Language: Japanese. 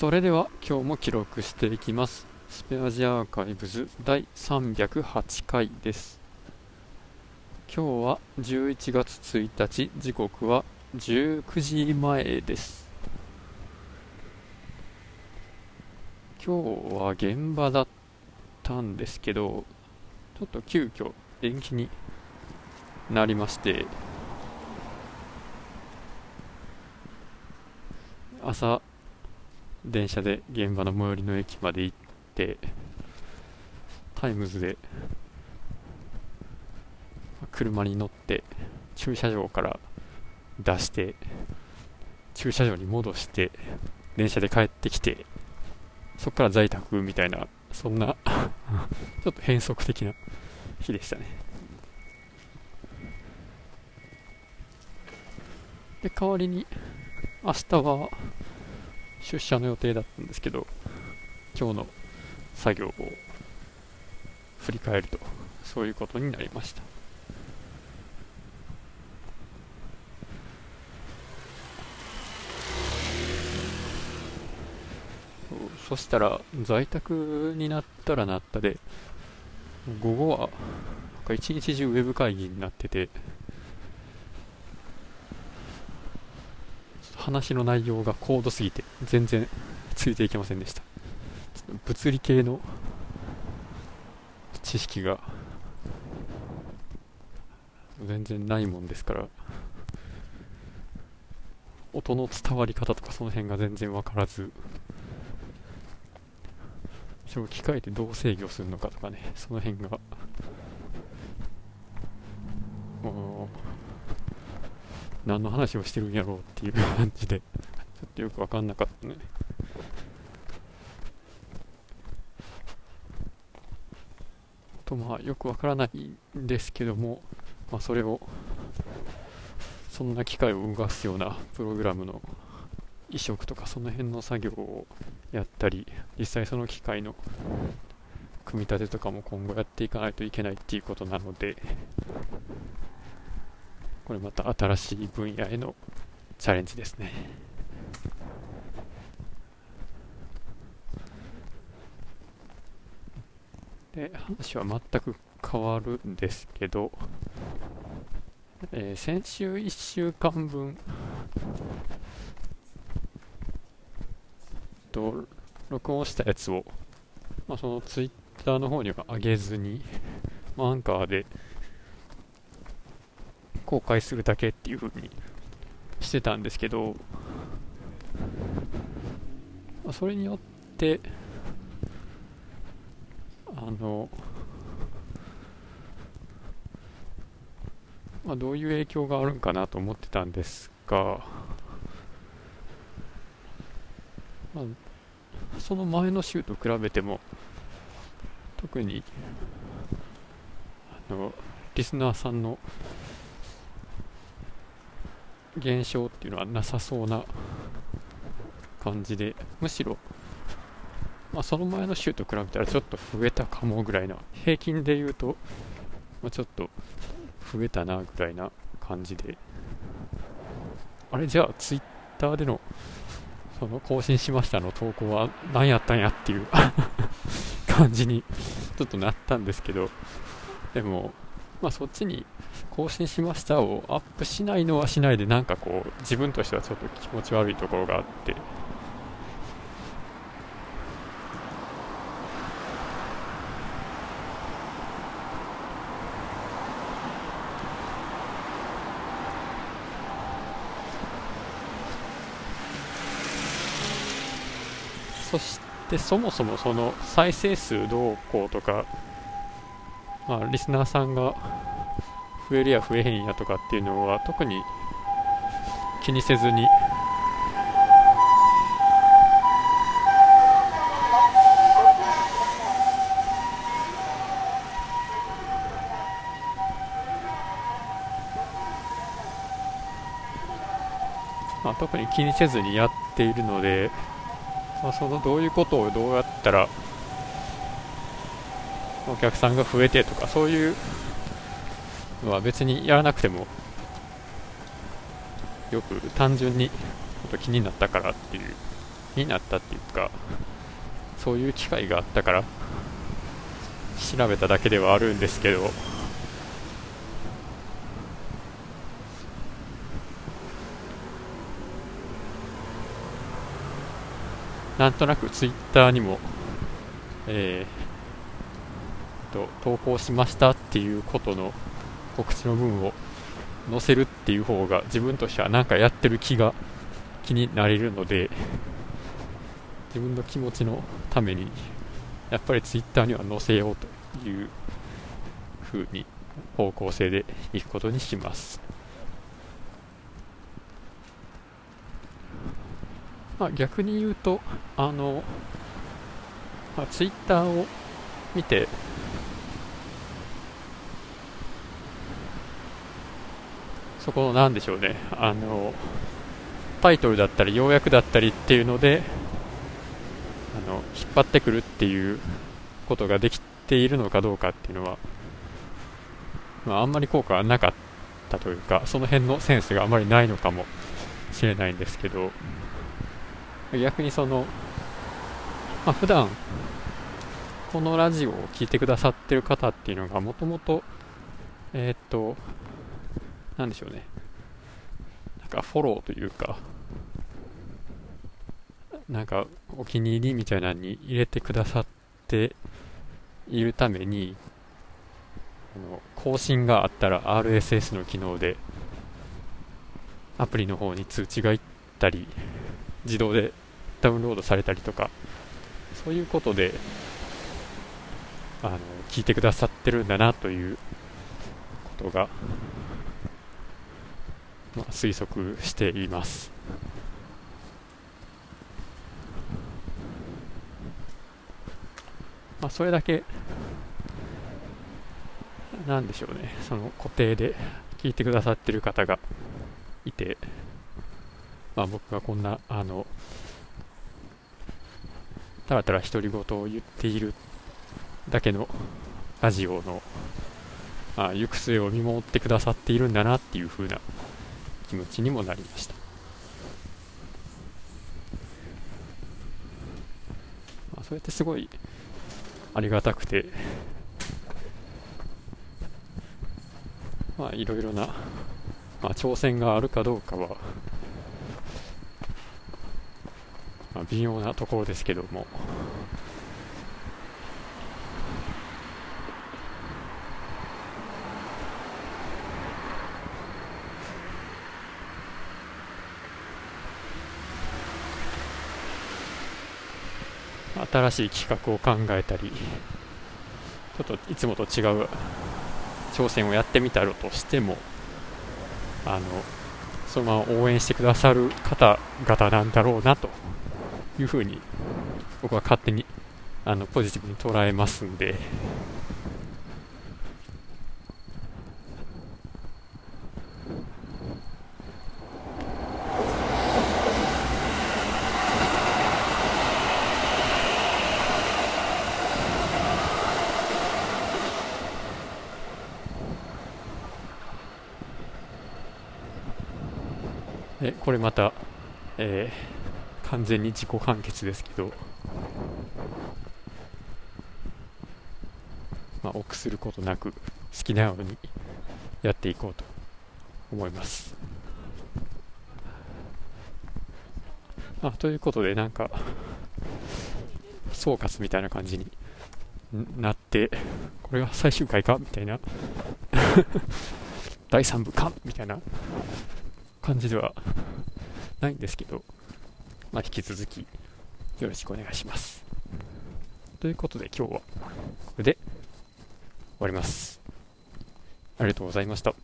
それでは今日も記録していきます。スペアジアーカイブズ第308回です。今日は11月1日時刻は19時前です。今日は現場だったんですけどちょっと急遽延期になりまして朝電車で現場の最寄りの駅まで行ってタイムズで車に乗って駐車場から出して駐車場に戻して電車で帰ってきてそこから在宅みたいなそんな ちょっと変則的な日でしたね。で代わりに明日は出社の予定だったんですけど今日の作業を振り返るとそういうことになりました。そしたら在宅になったらなったで午後は一日中ウェブ会議になってて話の内容が高度すぎて全然ついていけませんでした。物理系の知識が全然ないもんですから音の伝わり方とかその辺が全然分からずそれを機械でどう制御するのかとかねその辺がもう何の話をしてるんやろうっていう感じで。ちょっとよく分かんなかったね。とまあよくわからないんですけども、まあ、それをそんな機械を動かすようなプログラムの移植とかその辺の作業をやったり実際その機械の組み立てとかも今後やっていかないといけないっていうことなのでこれまた新しい分野へのチャレンジですね。で話は全く変わるんですけど、えー、先週1週間分と録音したやつを、まあ、そのツイッターの方には上げずに、まあ、アンカーで公開するだけっていう風にしてたんですけど、それによってあの、まあ、どういう影響があるんかなと思ってたんですが、まあ、その前の週と比べても特にあのリスナーさんの減少っていうのはなさそうな感じでむしろまあ、その前の週と比べたらちょっと増えたかもぐらいな平均で言うと、まあ、ちょっと増えたなぐらいな感じで。あれじゃあツイッターでのその更新しましたの投稿は何やったんやっていう 感じにちょっとなったんですけどでもまあそっちに更新しました。をアップしないのはしないでなんかこう自分としてはちょっと気持ち悪いところがあって。そしてそもそもその再生数どうこうとか、まあ、リスナーさんが増えるや増えへんやとかっていうのは特に気にせずに。まあ、特に気にせずにやっているので、まあ、そのどういうことをどうやったらお客さんが増えてとかそういうのは別にやらなくてもよく単純に気になったからっていう気になったっていうかそういう機会があったから調べただけではあるんですけどなんとなくツイッターにも、えー、と投稿しましたっていうことの告知の文を載せるっていう方が自分としては何かやってる気が気になれるので自分の気持ちのためにやっぱりツイッターには載せようという風に方向性でいくことにします。まあ逆に言うとあの、まあ、ツイッターを見てそこのなんでしょうね。あのタイトルだったり要約だったりっていうのであの引っ張ってくるっていうことができているのかどうかっていうのは、まあ、あんまり効果はなかったというかその辺のセンスがあまりないのかもしれないんですけど逆にその、まあ、普段このラジオを聴いてくださってる方っていうのがもともとえー、っとなんでしょうね。なんかフォローというかなんかお気に入りみたいなのに入れてくださっているためにあの更新があったら RSS の機能でアプリの方に通知がいったり自動でダウンロードされたりとかそういうことであの聞いてくださってるんだなということが、まあ、推測しています。まあ、それだけ、なんでしょうね、その固定で聞いてくださってる方がいて、まあ、僕がこんな、あの、たらたら独り言を言っているだけのラジオの、まあ、行く末を見守ってくださっているんだなっていう風な気持ちにもなりました。まあ、そうやってすごいありがたくて、まあいろいろな、まあ、挑戦があるかどうかは、まあ、微妙なところですけども、新しい企画を考えたりちょっといつもと違う挑戦をやってみたろとしてもあのそのまま応援してくださる方々なんだろうなというふうに僕は勝手にあのポジティブに捉えますんででこれまた、えー、完全に自己完結ですけど、まあ、臆することなく好きなようにやっていこうと思います。あということでなんか総括みたいな感じになってこれが最終回か？みたいな。第3部か？みたいな。感じでは ないんですけど、まあ、引き続きよろしくお願いします。ということで今日はこれで終わります。ありがとうございました。